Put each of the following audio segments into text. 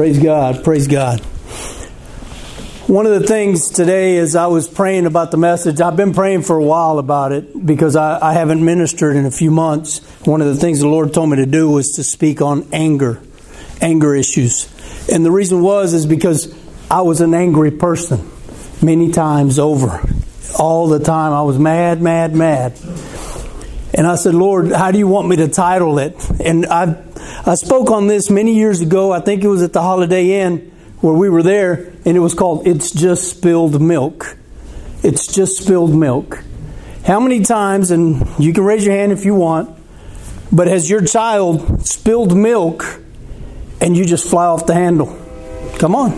Praise God. Praise God. One of the things today is I was praying about the message, I've been praying for a while about it because I, I, haven't ministered in a few months. One of the things the Lord told me to do was to speak on anger, anger issues. And the reason was is because I was an angry person many times over. All the time I was mad, mad, mad. And I said, Lord, how do you want me to title it? And I, I spoke on this many years ago. I think it was at the Holiday Inn where we were there, and it was called It's Just Spilled Milk. It's Just Spilled Milk. How many times, and you can raise your hand if you want, but has your child spilled milk and you just fly off the handle? Come on.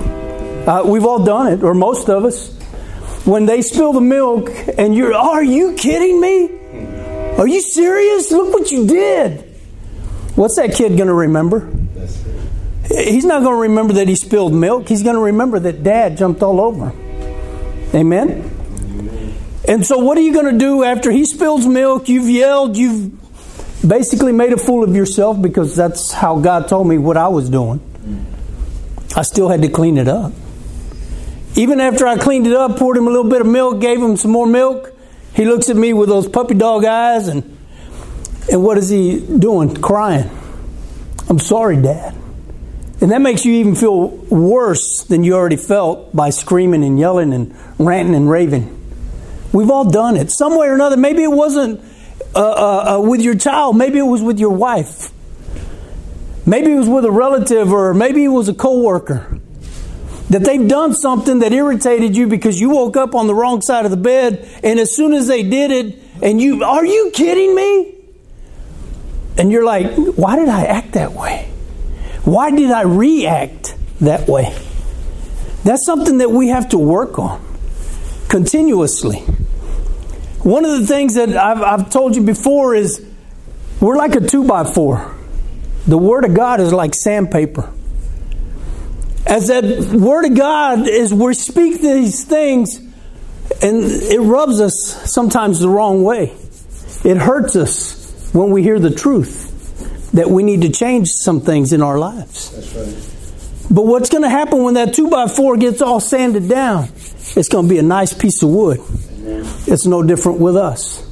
Uh, we've all done it, or most of us. When they spill the milk and you're, are you kidding me? Are you serious? Look what you did. What's that kid going to remember? He's not going to remember that he spilled milk. He's going to remember that dad jumped all over him. Amen? And so, what are you going to do after he spills milk? You've yelled, you've basically made a fool of yourself because that's how God told me what I was doing. I still had to clean it up. Even after I cleaned it up, poured him a little bit of milk, gave him some more milk, he looks at me with those puppy dog eyes, and and what is he doing? Crying. I'm sorry, Dad. And that makes you even feel worse than you already felt by screaming and yelling and ranting and raving. We've all done it some way or another. Maybe it wasn't uh, uh, uh, with your child. Maybe it was with your wife. Maybe it was with a relative, or maybe it was a coworker that they've done something that irritated you because you woke up on the wrong side of the bed and as soon as they did it and you are you kidding me? And you're like why did i act that way? Why did i react that way? That's something that we have to work on continuously. One of the things that i've, I've told you before is we're like a two by four. The word of god is like sandpaper as that Word of God, as we speak these things, and it rubs us sometimes the wrong way. It hurts us when we hear the truth that we need to change some things in our lives. Right. But what's going to happen when that 2 by 4 gets all sanded down? It's going to be a nice piece of wood. Amen. It's no different with us.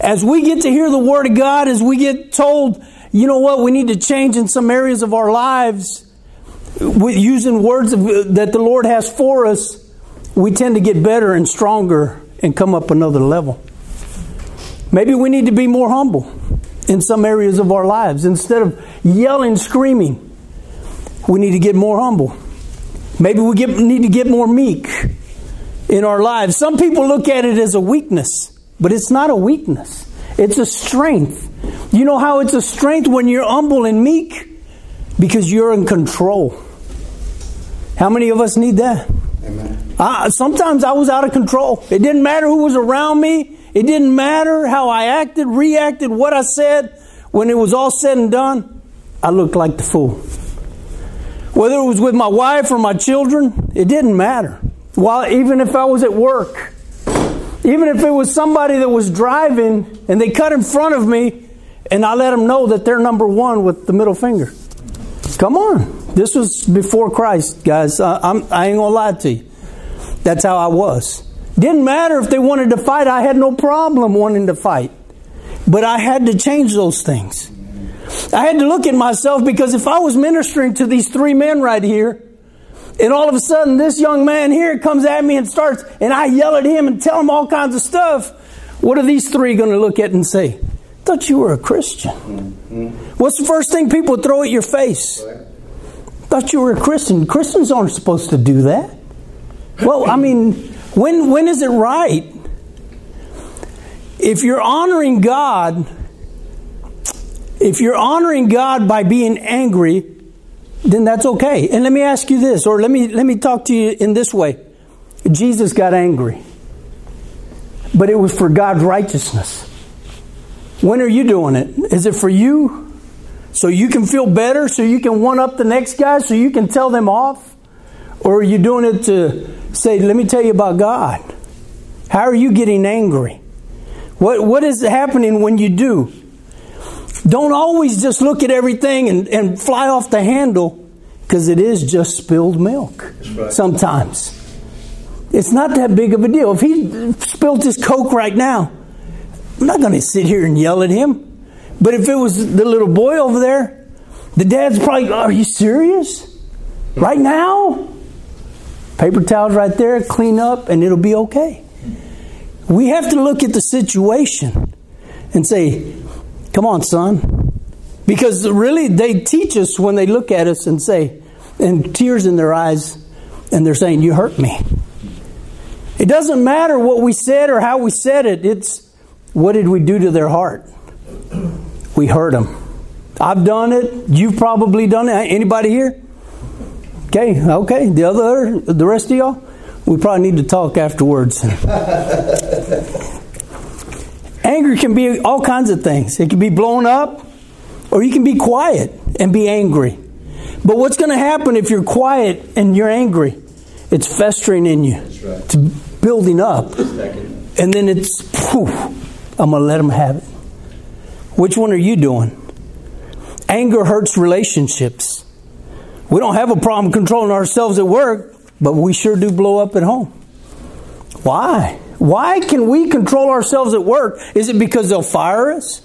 As we get to hear the Word of God, as we get told, you know what, we need to change in some areas of our lives, using words that the Lord has for us, we tend to get better and stronger and come up another level. Maybe we need to be more humble in some areas of our lives. Instead of yelling, screaming, we need to get more humble. Maybe we get, need to get more meek in our lives. Some people look at it as a weakness, but it's not a weakness, it's a strength. You know how it's a strength when you're humble and meek? Because you're in control. How many of us need that? Amen. I, sometimes I was out of control. It didn't matter who was around me. It didn't matter how I acted, reacted, what I said. When it was all said and done, I looked like the fool. Whether it was with my wife or my children, it didn't matter. While even if I was at work, even if it was somebody that was driving and they cut in front of me, and I let them know that they're number one with the middle finger. Come on. This was before Christ, guys. I, I'm, I ain't gonna lie to you. That's how I was. Didn't matter if they wanted to fight. I had no problem wanting to fight. But I had to change those things. I had to look at myself because if I was ministering to these three men right here, and all of a sudden this young man here comes at me and starts, and I yell at him and tell him all kinds of stuff, what are these three going to look at and say? Thought you were a Christian. Mm-hmm. What's the first thing people throw at your face? Thought you were a Christian. Christians aren't supposed to do that. Well, I mean, when when is it right? If you're honoring God, if you're honoring God by being angry, then that's okay. And let me ask you this, or let me let me talk to you in this way. Jesus got angry. But it was for God's righteousness. When are you doing it? Is it for you? So you can feel better, so you can one up the next guy, so you can tell them off? Or are you doing it to say, let me tell you about God? How are you getting angry? What, what is happening when you do? Don't always just look at everything and, and fly off the handle because it is just spilled milk right. sometimes. It's not that big of a deal. If he spilled his Coke right now, I'm not going to sit here and yell at him. But if it was the little boy over there, the dad's probably, Are you serious? Right now? Paper towels right there, clean up, and it'll be okay. We have to look at the situation and say, Come on, son. Because really, they teach us when they look at us and say, and tears in their eyes, and they're saying, You hurt me. It doesn't matter what we said or how we said it, it's what did we do to their heart? We hurt them. I've done it. You've probably done it. Anybody here? Okay, okay. The other, the rest of y'all, we probably need to talk afterwards. Anger can be all kinds of things. It can be blown up, or you can be quiet and be angry. But what's going to happen if you're quiet and you're angry? It's festering in you. Right. It's building up. And then it's, poof, I'm going to let them have it. Which one are you doing? Anger hurts relationships. We don't have a problem controlling ourselves at work, but we sure do blow up at home. Why? Why can we control ourselves at work? Is it because they'll fire us?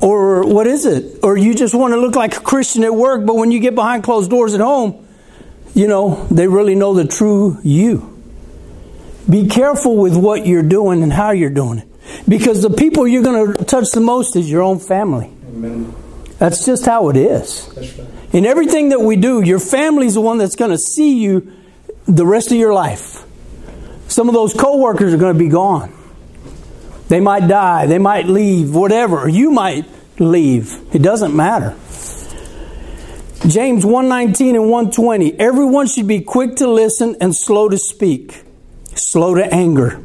Or what is it? Or you just want to look like a Christian at work, but when you get behind closed doors at home, you know, they really know the true you. Be careful with what you're doing and how you're doing it. Because the people you're going to touch the most is your own family. Amen. That's just how it is. Right. In everything that we do, your family's the one that's going to see you the rest of your life. Some of those coworkers are going to be gone. They might die, they might leave, whatever. You might leave. It doesn't matter. James 119 and 120. Everyone should be quick to listen and slow to speak, slow to anger.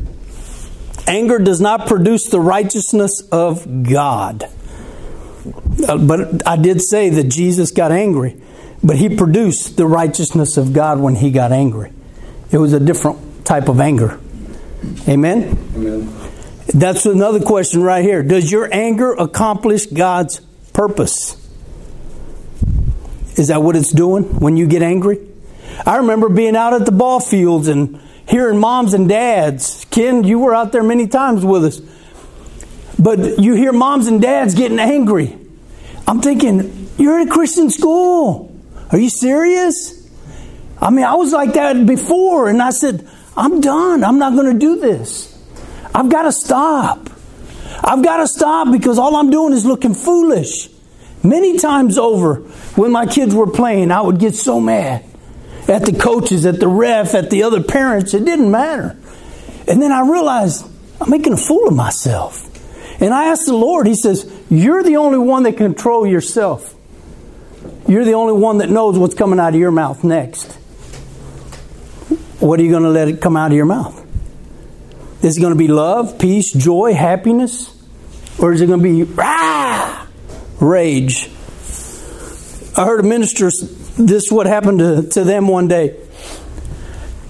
Anger does not produce the righteousness of God. Uh, but I did say that Jesus got angry, but he produced the righteousness of God when he got angry. It was a different type of anger. Amen? Amen. That's another question right here. Does your anger accomplish God's purpose? Is that what it's doing when you get angry? I remember being out at the ball fields and hearing moms and dads. Ken, you were out there many times with us. But you hear moms and dads getting angry. I'm thinking, you're in a Christian school. Are you serious? I mean, I was like that before, and I said, I'm done. I'm not going to do this. I've got to stop. I've got to stop because all I'm doing is looking foolish. Many times over, when my kids were playing, I would get so mad at the coaches, at the ref, at the other parents. It didn't matter. And then I realized I'm making a fool of myself. And I asked the Lord, He says, You're the only one that control yourself. You're the only one that knows what's coming out of your mouth next what are you going to let it come out of your mouth? Is it going to be love, peace, joy, happiness? Or is it going to be rah, rage? I heard a minister, this is what happened to, to them one day.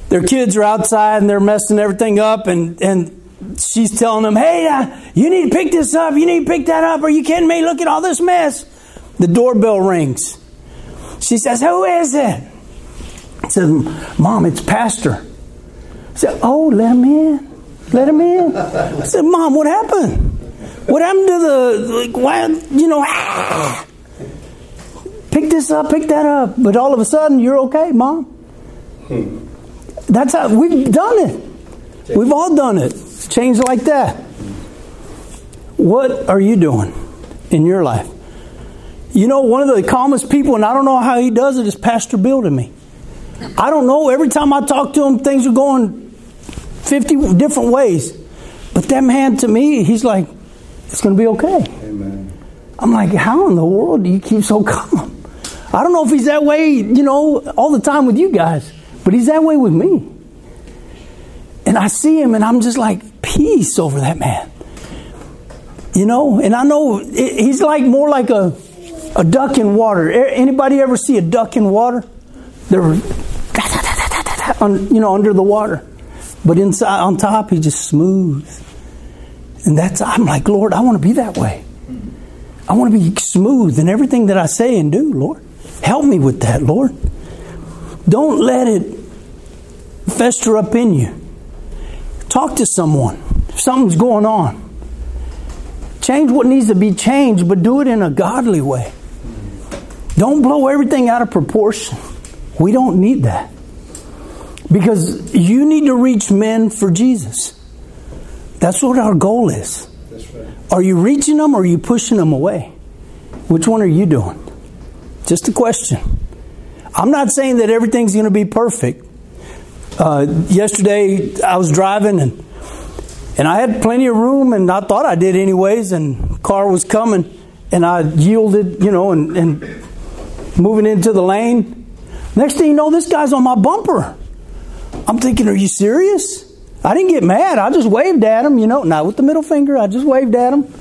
Their kids are outside and they're messing everything up, and, and she's telling them, Hey, uh, you need to pick this up. You need to pick that up. Are you kidding me? Look at all this mess. The doorbell rings. She says, Who is it? I said, Mom, it's Pastor. I said, Oh, let him in. Let him in. I said, Mom, what happened? What happened to the, like, why, you know, ah, pick this up, pick that up. But all of a sudden, you're okay, Mom. That's how we've done it. We've all done it. Change like that. What are you doing in your life? You know, one of the calmest people, and I don't know how he does it, is Pastor Bill to me. I don't know. Every time I talk to him, things are going 50 different ways. But that man, to me, he's like, it's going to be okay. Amen. I'm like, how in the world do you keep so calm? I don't know if he's that way, you know, all the time with you guys, but he's that way with me. And I see him and I'm just like, peace over that man. You know, and I know he's like more like a, a duck in water. Anybody ever see a duck in water? They're you know, under the water. But inside, on top, he's just smooth. And that's, I'm like, Lord, I want to be that way. I want to be smooth in everything that I say and do, Lord. Help me with that, Lord. Don't let it fester up in you. Talk to someone. If something's going on. Change what needs to be changed, but do it in a godly way. Don't blow everything out of proportion. We don't need that. Because you need to reach men for Jesus. That's what our goal is. Right. Are you reaching them or are you pushing them away? Which one are you doing? Just a question. I'm not saying that everything's going to be perfect. Uh, yesterday, I was driving and and I had plenty of room, and I thought I did anyways. And car was coming, and I yielded, you know, and, and moving into the lane. Next thing you know, this guy's on my bumper. I'm thinking, are you serious? I didn't get mad. I just waved at him, you know, not with the middle finger. I just waved at him.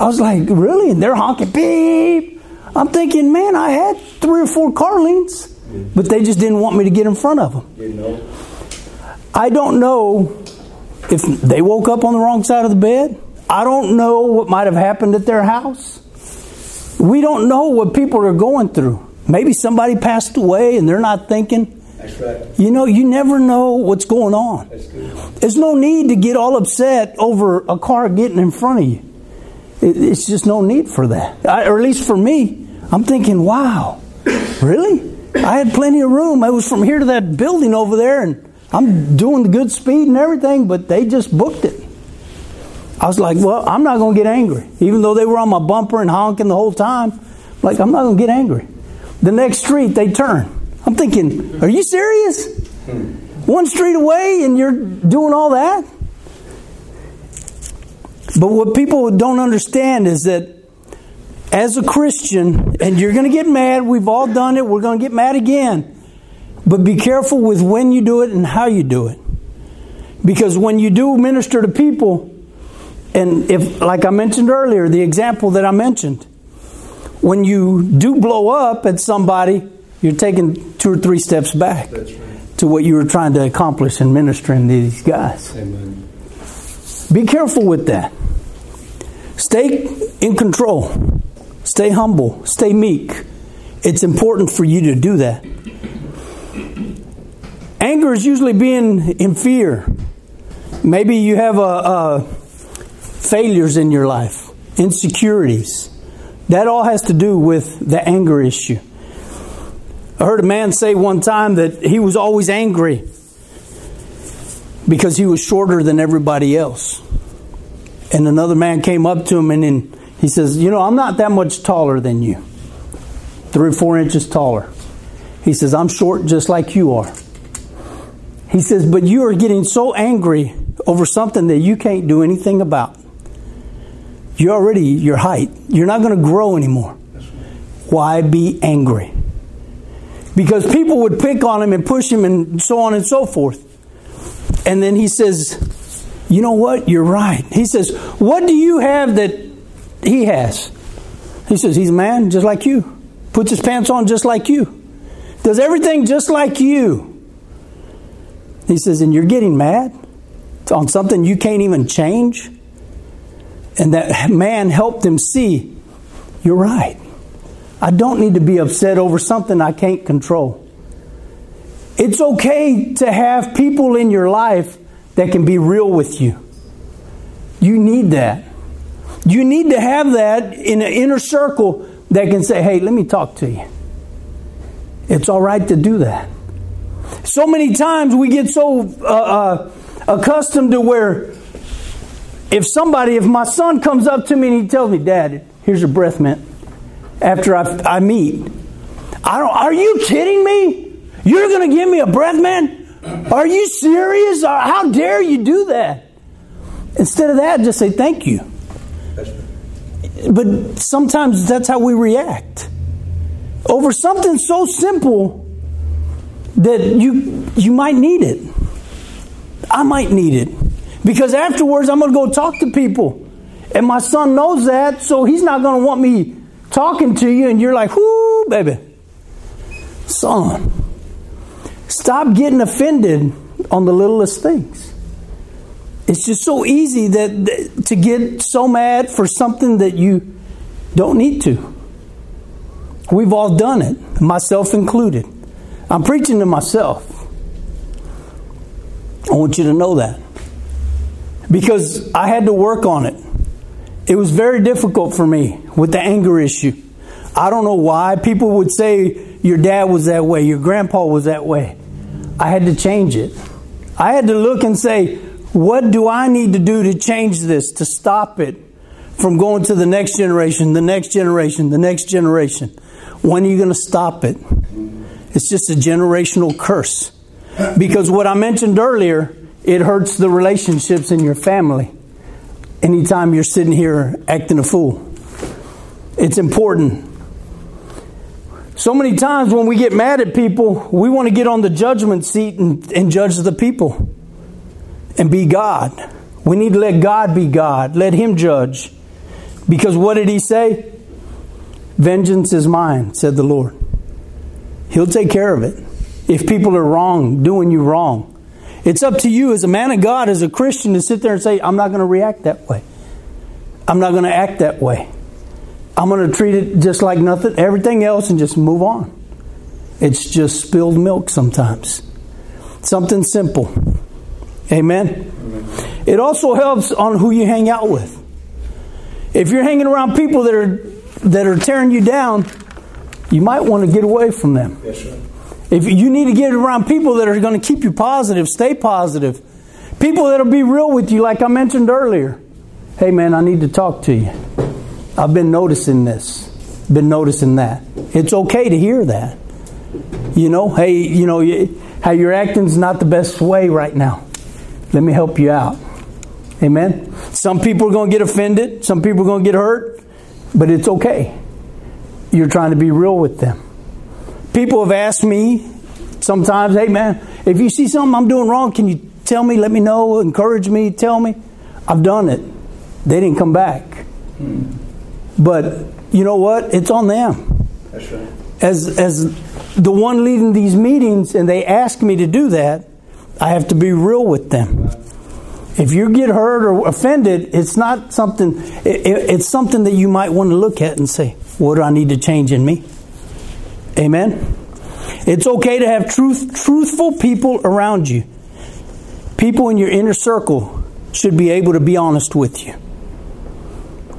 I was like, really? And they're honking, beep. I'm thinking, man, I had three or four car lanes, but they just didn't want me to get in front of them. You know. I don't know if they woke up on the wrong side of the bed. I don't know what might have happened at their house. We don't know what people are going through. Maybe somebody passed away and they're not thinking. That's right. You know, you never know what's going on. There's no need to get all upset over a car getting in front of you. It's just no need for that. I, or at least for me, I'm thinking, wow, really? I had plenty of room. I was from here to that building over there, and I'm doing the good speed and everything, but they just booked it. I was like, well, I'm not going to get angry. Even though they were on my bumper and honking the whole time, like, I'm not going to get angry. The next street, they turn. I'm thinking, are you serious? Hmm. One street away and you're doing all that? But what people don't understand is that as a Christian, and you're going to get mad, we've all done it, we're going to get mad again. But be careful with when you do it and how you do it. Because when you do minister to people, and if, like I mentioned earlier, the example that I mentioned, when you do blow up at somebody, you're taking two or three steps back right. to what you were trying to accomplish in ministering to these guys. Amen. Be careful with that. Stay in control. Stay humble. Stay meek. It's important for you to do that. Anger is usually being in fear. Maybe you have a, a failures in your life, insecurities. That all has to do with the anger issue. I heard a man say one time that he was always angry because he was shorter than everybody else. And another man came up to him and then he says, You know, I'm not that much taller than you, three or four inches taller. He says, I'm short just like you are. He says, But you are getting so angry over something that you can't do anything about. You're already your height. You're not going to grow anymore. Why be angry? because people would pick on him and push him and so on and so forth. And then he says, You know what? You're right. He says, What do you have that he has? He says, He's a man just like you, puts his pants on just like you, does everything just like you. He says, And you're getting mad on something you can't even change? And that man helped him see, You're right. I don't need to be upset over something I can't control. It's okay to have people in your life that can be real with you. You need that. You need to have that in an inner circle that can say, hey, let me talk to you. It's all right to do that. So many times we get so uh, uh, accustomed to where if somebody, if my son comes up to me and he tells me, Dad, here's your breath mint after I, I meet. I don't, are you kidding me? You're going to give me a breath man? Are you serious? Uh, how dare you do that? Instead of that, just say thank you. But sometimes that's how we react. Over something so simple that you you might need it. I might need it. Because afterwards I'm going to go talk to people. And my son knows that, so he's not going to want me talking to you and you're like, whoo, baby. Son, stop getting offended on the littlest things. It's just so easy that to get so mad for something that you don't need to. We've all done it, myself included. I'm preaching to myself. I want you to know that. Because I had to work on it. It was very difficult for me with the anger issue. I don't know why. People would say your dad was that way, your grandpa was that way. I had to change it. I had to look and say, what do I need to do to change this, to stop it from going to the next generation, the next generation, the next generation? When are you going to stop it? It's just a generational curse. Because what I mentioned earlier, it hurts the relationships in your family anytime you're sitting here acting a fool. It's important. So many times when we get mad at people, we want to get on the judgment seat and, and judge the people and be God. We need to let God be God, let Him judge. Because what did He say? Vengeance is mine, said the Lord. He'll take care of it. If people are wrong, doing you wrong, it's up to you as a man of God, as a Christian, to sit there and say, I'm not going to react that way. I'm not going to act that way. I'm going to treat it just like nothing, everything else, and just move on. It's just spilled milk sometimes. Something simple. Amen. Amen. It also helps on who you hang out with. If you're hanging around people that are that are tearing you down, you might want to get away from them. Yes, sir. If you need to get around people that are going to keep you positive, stay positive. People that'll be real with you, like I mentioned earlier. Hey, man, I need to talk to you. I've been noticing this, been noticing that. It's okay to hear that. You know, hey, you know, how you're acting's not the best way right now. Let me help you out. Amen. Some people are going to get offended. Some people are going to get hurt, but it's okay. You're trying to be real with them. People have asked me sometimes, hey man, if you see something I'm doing wrong, can you tell me, let me know, encourage me, tell me? I've done it. They didn't come back. Hmm. But you know what? It's on them. That's right. As, as the one leading these meetings and they ask me to do that, I have to be real with them. If you get hurt or offended, it's not something, it, it, it's something that you might want to look at and say, what do I need to change in me? Amen. It's okay to have truth, truthful people around you. People in your inner circle should be able to be honest with you.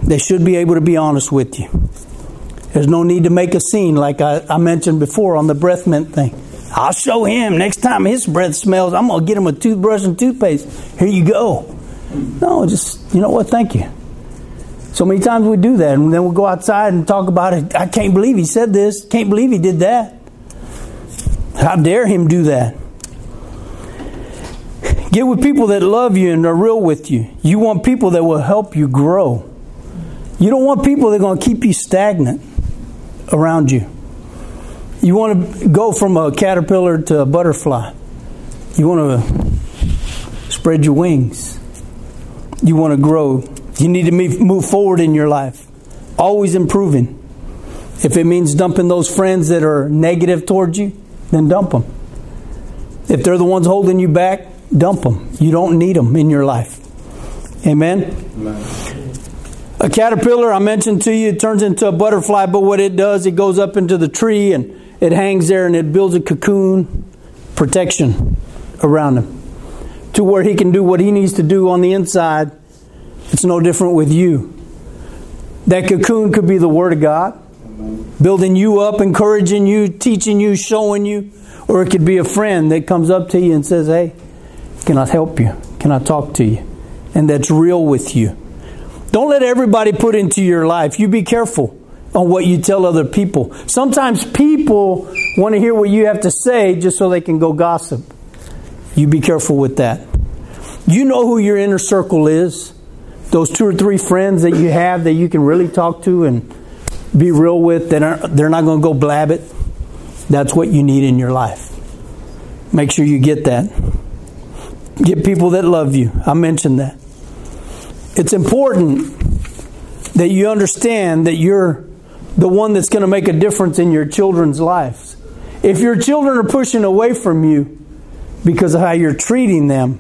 They should be able to be honest with you. There's no need to make a scene like I, I mentioned before on the breath mint thing. I'll show him next time his breath smells. I'm going to get him a toothbrush and toothpaste. Here you go. No, just, you know what? Thank you. So many times we do that, and then we go outside and talk about it. I can't believe he said this. Can't believe he did that. How dare him do that? Get with people that love you and are real with you. You want people that will help you grow. You don't want people that are going to keep you stagnant around you. You want to go from a caterpillar to a butterfly. You want to spread your wings. You want to grow you need to move forward in your life, always improving. If it means dumping those friends that are negative towards you, then dump them. If they're the ones holding you back, dump them. You don't need them in your life. Amen? Amen. A caterpillar, I mentioned to you, it turns into a butterfly, but what it does, it goes up into the tree and it hangs there and it builds a cocoon protection around him to where he can do what he needs to do on the inside it's no different with you. That cocoon could be the Word of God, building you up, encouraging you, teaching you, showing you. Or it could be a friend that comes up to you and says, Hey, can I help you? Can I talk to you? And that's real with you. Don't let everybody put into your life. You be careful on what you tell other people. Sometimes people want to hear what you have to say just so they can go gossip. You be careful with that. You know who your inner circle is those two or three friends that you have that you can really talk to and be real with, that are, they're not going to go blab it. That's what you need in your life. Make sure you get that. Get people that love you. I mentioned that. It's important that you understand that you're the one that's going to make a difference in your children's lives. If your children are pushing away from you because of how you're treating them,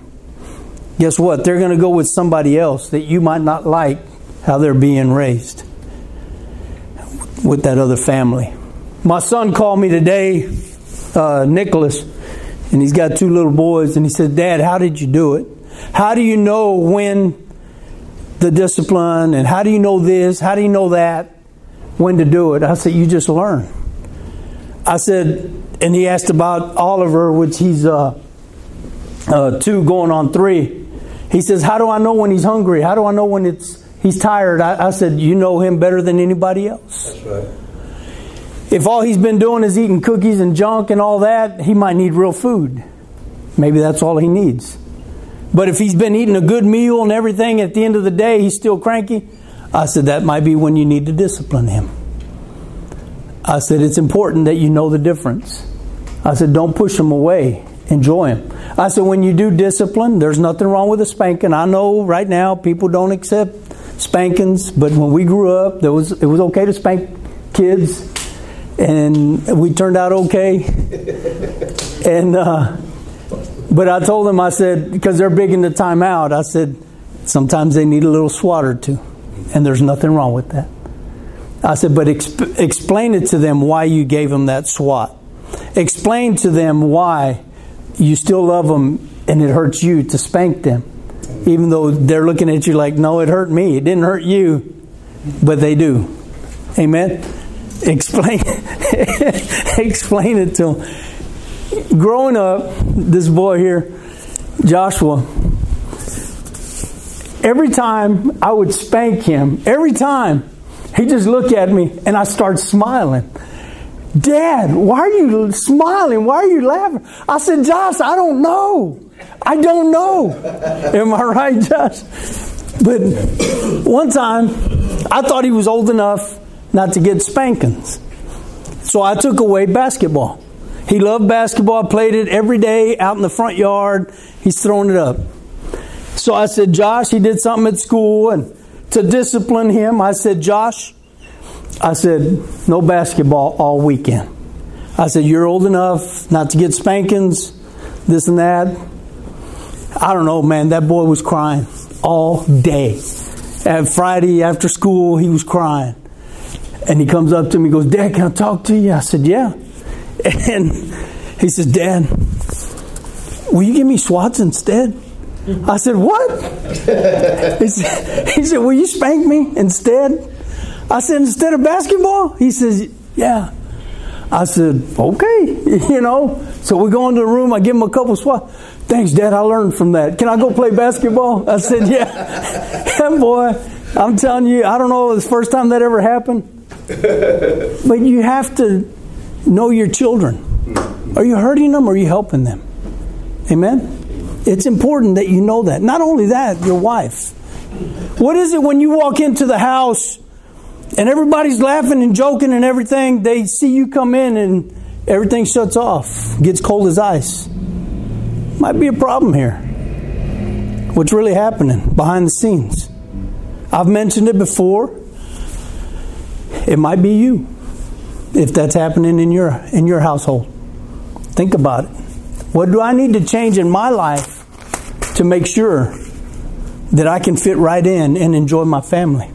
guess what? They're going to go with somebody else that you might not like how they're being raised with that other family. My son called me today, uh, Nicholas, and he's got two little boys, and he said, Dad, how did you do it? How do you know when the discipline, and how do you know this? How do you know that? When to do it? I said, You just learn. I said, and he asked about Oliver, which he's uh, uh, two going on three. He says, How do I know when he's hungry? How do I know when it's he's tired? I, I said, You know him better than anybody else. That's right. If all he's been doing is eating cookies and junk and all that, he might need real food. Maybe that's all he needs. But if he's been eating a good meal and everything, at the end of the day, he's still cranky, I said, that might be when you need to discipline him. I said, it's important that you know the difference. I said, don't push him away. Enjoy him. I said, when you do discipline, there's nothing wrong with a spanking. I know right now people don't accept spankings, but when we grew up, there was it was okay to spank kids, and we turned out okay. and uh, but I told them, I said, because they're big into timeout, I said, sometimes they need a little swat or two, and there's nothing wrong with that. I said, but exp- explain it to them why you gave them that swat. Explain to them why you still love them and it hurts you to spank them. Even though they're looking at you like, no, it hurt me. It didn't hurt you. But they do. Amen? Explain, explain it to them. Growing up, this boy here, Joshua, every time I would spank him, every time, he just looked at me and I start smiling. Dad, why are you smiling? Why are you laughing? I said, Josh, I don't know. I don't know. Am I right, Josh? But one time, I thought he was old enough not to get spankings. So I took away basketball. He loved basketball, played it every day out in the front yard. He's throwing it up. So I said, Josh, he did something at school, and to discipline him, I said, Josh, I said, no basketball all weekend. I said, you're old enough not to get spankings, this and that. I don't know, man, that boy was crying all day. At Friday after school, he was crying. And he comes up to me goes, Dad, can I talk to you? I said, Yeah. And he says, Dad, will you give me swats instead? I said, What? he, said, Will you spank me instead? I said, Instead of basketball? He says, Yeah. I said, Okay, you know. So we go into the room, I give him a couple swats. Thanks, Dad, I learned from that. Can I go play basketball? I said, Yeah. yeah, boy. I'm telling you, I don't know, it was the first time that ever happened. But you have to know your children. Are you hurting them or are you helping them? Amen? It's important that you know that. Not only that, your wife. What is it when you walk into the house and everybody's laughing and joking and everything? They see you come in and everything shuts off, gets cold as ice. Might be a problem here. What's really happening behind the scenes? I've mentioned it before. It might be you if that's happening in your in your household. Think about it. What do I need to change in my life to make sure that I can fit right in and enjoy my family?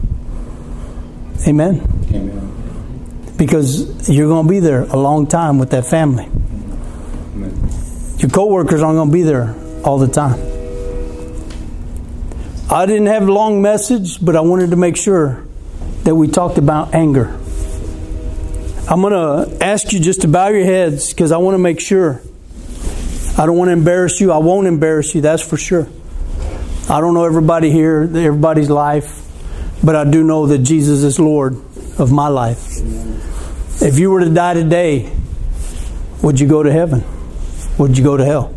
Amen. Amen. Because you're going to be there a long time with that family. Amen. Your coworkers aren't going to be there all the time. I didn't have a long message, but I wanted to make sure that we talked about anger. I'm going to ask you just to bow your heads because I want to make sure. I don't want to embarrass you. I won't embarrass you, that's for sure. I don't know everybody here, everybody's life, but I do know that Jesus is Lord of my life. If you were to die today, would you go to heaven? Would you go to hell?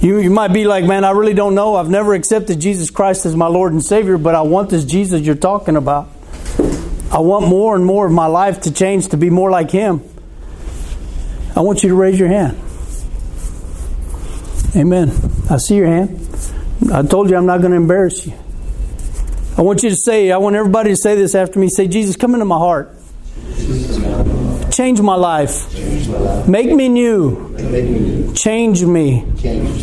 You, you might be like, man, I really don't know. I've never accepted Jesus Christ as my Lord and Savior, but I want this Jesus you're talking about. I want more and more of my life to change to be more like Him. I want you to raise your hand. Amen. I see your hand. I told you I'm not going to embarrass you. I want you to say, I want everybody to say this after me. Say, Jesus, come into my heart. Change my life. Change my life. Make me new. Make me new. Change me.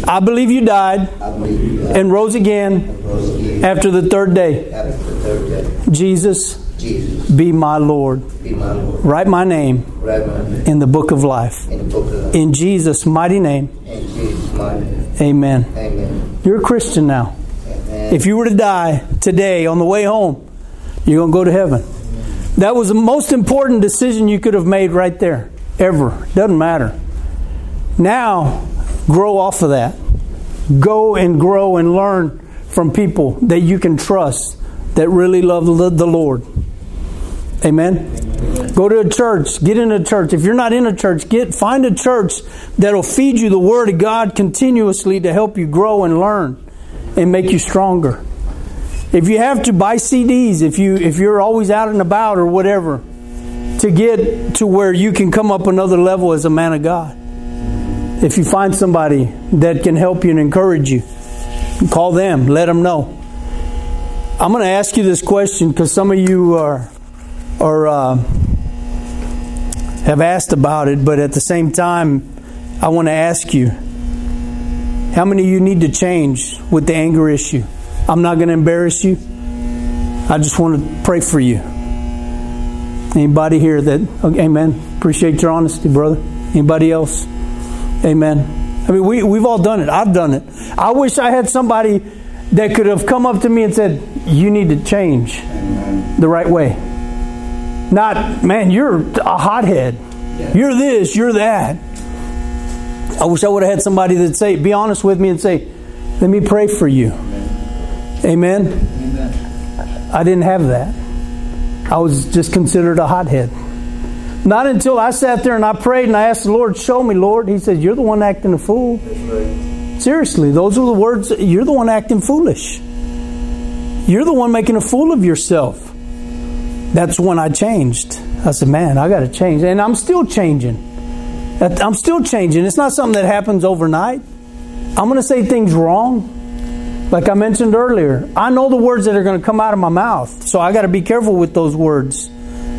I believe you died I believe you died and rose again and rose again after the third day. after the third day. Jesus, Jesus, be my Lord. be my Lord. Write my name Write my name in the book of life. in the book of life. In Jesus' mighty name, In Jesus' mighty name. amen. Amen. You're a Christian now. Amen. If you were to die today on the way home, you're going to go to heaven. That was the most important decision you could have made right there, ever. Doesn't matter. Now, grow off of that. Go and grow and learn from people that you can trust that really love the Lord. Amen. Go to a church. Get in a church. If you're not in a church, get find a church that'll feed you the Word of God continuously to help you grow and learn and make you stronger. If you have to buy CDs, if you if you're always out and about or whatever, to get to where you can come up another level as a man of God. If you find somebody that can help you and encourage you, call them, let them know. I'm going to ask you this question because some of you are are uh, have asked about it, but at the same time, I want to ask you: How many of you need to change with the anger issue? I'm not going to embarrass you. I just want to pray for you. Anybody here that? Okay, amen. Appreciate your honesty, brother. Anybody else? Amen. I mean, we we've all done it. I've done it. I wish I had somebody that could have come up to me and said, "You need to change the right way." Not, man, you're a hothead. You're this. You're that. I wish I would have had somebody that say, "Be honest with me," and say, "Let me pray for you." Amen. I didn't have that. I was just considered a hothead. Not until I sat there and I prayed and I asked the Lord, "Show me, Lord." He said, "You're the one acting a fool." Seriously, those are the words. You're the one acting foolish. You're the one making a fool of yourself. That's when I changed. I said, "Man, I got to change," and I'm still changing. I'm still changing. It's not something that happens overnight. I'm going to say things wrong. Like I mentioned earlier, I know the words that are going to come out of my mouth, so I got to be careful with those words,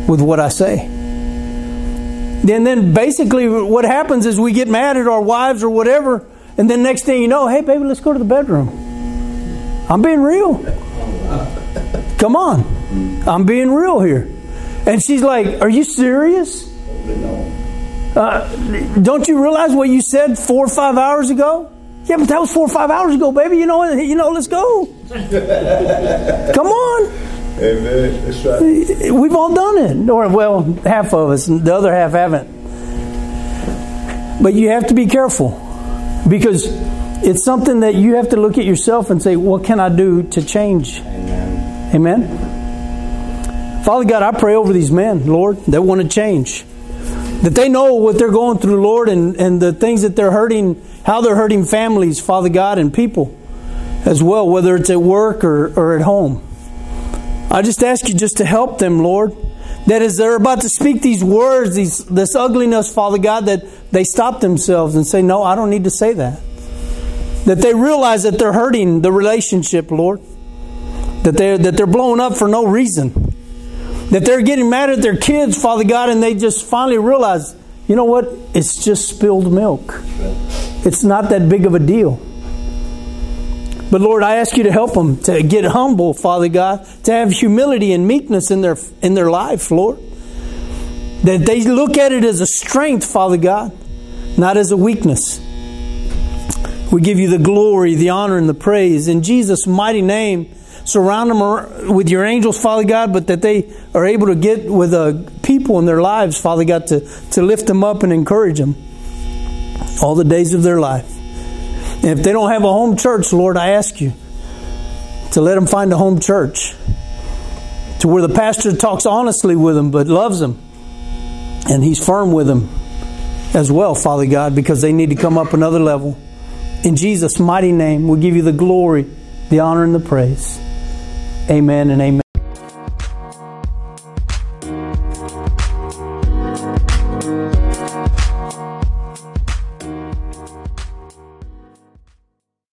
with what I say. And then basically, what happens is we get mad at our wives or whatever, and then next thing you know, hey, baby, let's go to the bedroom. I'm being real. Come on. I'm being real here. And she's like, Are you serious? Uh, don't you realize what you said four or five hours ago? Yeah, but that was four or five hours ago, baby. You know, you know. Let's go. Come on. Amen. That's right. We've all done it, or well, half of us. The other half haven't. But you have to be careful because it's something that you have to look at yourself and say, "What can I do to change?" Amen. Amen. Father God, I pray over these men, Lord, that want to change. That they know what they're going through, Lord, and, and the things that they're hurting, how they're hurting families, Father God, and people as well, whether it's at work or, or at home. I just ask you just to help them, Lord. That as they're about to speak these words, these, this ugliness, Father God, that they stop themselves and say, No, I don't need to say that. That they realize that they're hurting the relationship, Lord. That they're, that they're blowing up for no reason that they're getting mad at their kids, Father God, and they just finally realize, you know what? It's just spilled milk. It's not that big of a deal. But Lord, I ask you to help them to get humble, Father God, to have humility and meekness in their in their life, Lord. That they look at it as a strength, Father God, not as a weakness. We give you the glory, the honor, and the praise in Jesus' mighty name surround them with your angels, Father God, but that they are able to get with uh, people in their lives, Father God, to, to lift them up and encourage them all the days of their life. And if they don't have a home church, Lord, I ask you to let them find a home church to where the pastor talks honestly with them but loves them and he's firm with them as well, Father God, because they need to come up another level. In Jesus' mighty name, we give you the glory, the honor, and the praise. Amen and amen.